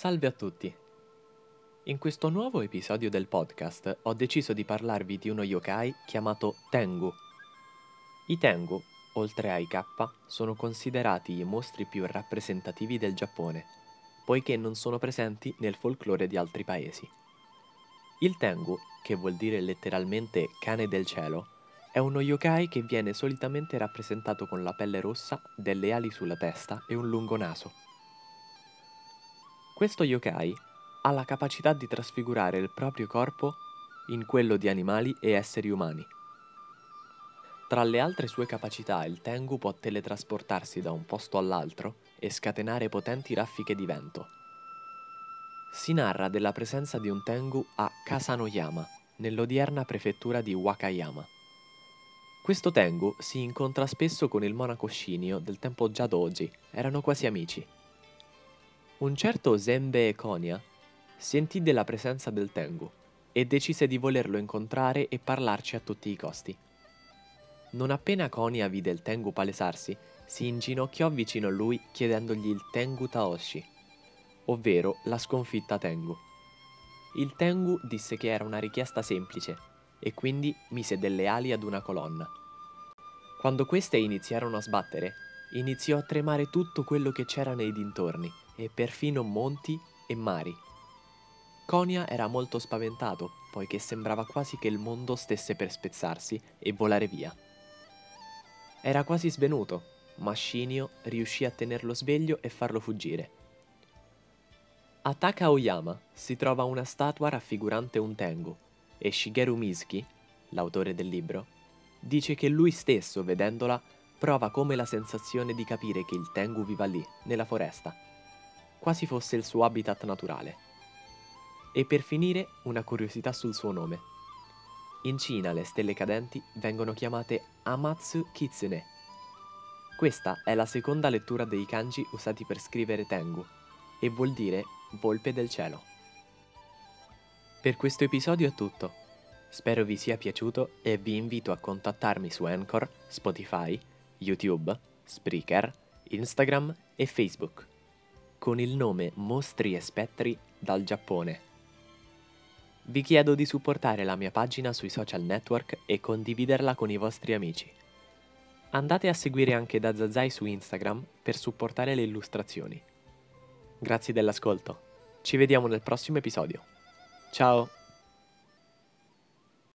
Salve a tutti! In questo nuovo episodio del podcast ho deciso di parlarvi di uno yokai chiamato Tengu. I Tengu, oltre ai K, sono considerati i mostri più rappresentativi del Giappone, poiché non sono presenti nel folklore di altri paesi. Il Tengu, che vuol dire letteralmente cane del cielo, è uno yokai che viene solitamente rappresentato con la pelle rossa, delle ali sulla testa e un lungo naso. Questo yokai ha la capacità di trasfigurare il proprio corpo in quello di animali e esseri umani. Tra le altre sue capacità, il Tengu può teletrasportarsi da un posto all'altro e scatenare potenti raffiche di vento. Si narra della presenza di un Tengu a Kasanoyama, nell'odierna prefettura di Wakayama. Questo Tengu si incontra spesso con il monaco Shinio del tempo Jadoji, erano quasi amici. Un certo Zenbe Konya sentì della presenza del Tengu e decise di volerlo incontrare e parlarci a tutti i costi. Non appena Konya vide il Tengu palesarsi, si inginocchiò vicino a lui chiedendogli il Tengu Taoshi, ovvero la sconfitta Tengu. Il Tengu disse che era una richiesta semplice e quindi mise delle ali ad una colonna. Quando queste iniziarono a sbattere, iniziò a tremare tutto quello che c'era nei dintorni e perfino monti e mari. Konya era molto spaventato, poiché sembrava quasi che il mondo stesse per spezzarsi e volare via. Era quasi svenuto, ma Shinio riuscì a tenerlo sveglio e farlo fuggire. A Takaoyama si trova una statua raffigurante un Tengu e Shigeru Mizuki, l'autore del libro, dice che lui stesso, vedendola, prova come la sensazione di capire che il Tengu viva lì, nella foresta, quasi fosse il suo habitat naturale. E per finire, una curiosità sul suo nome. In Cina le stelle cadenti vengono chiamate Amatsu Kitsune. Questa è la seconda lettura dei kanji usati per scrivere Tengu e vuol dire volpe del cielo. Per questo episodio è tutto. Spero vi sia piaciuto e vi invito a contattarmi su Anchor, Spotify, YouTube, Spreaker, Instagram e Facebook con il nome Mostri e Spettri dal Giappone. Vi chiedo di supportare la mia pagina sui social network e condividerla con i vostri amici. Andate a seguire anche Dazazai su Instagram per supportare le illustrazioni. Grazie dell'ascolto. Ci vediamo nel prossimo episodio. Ciao!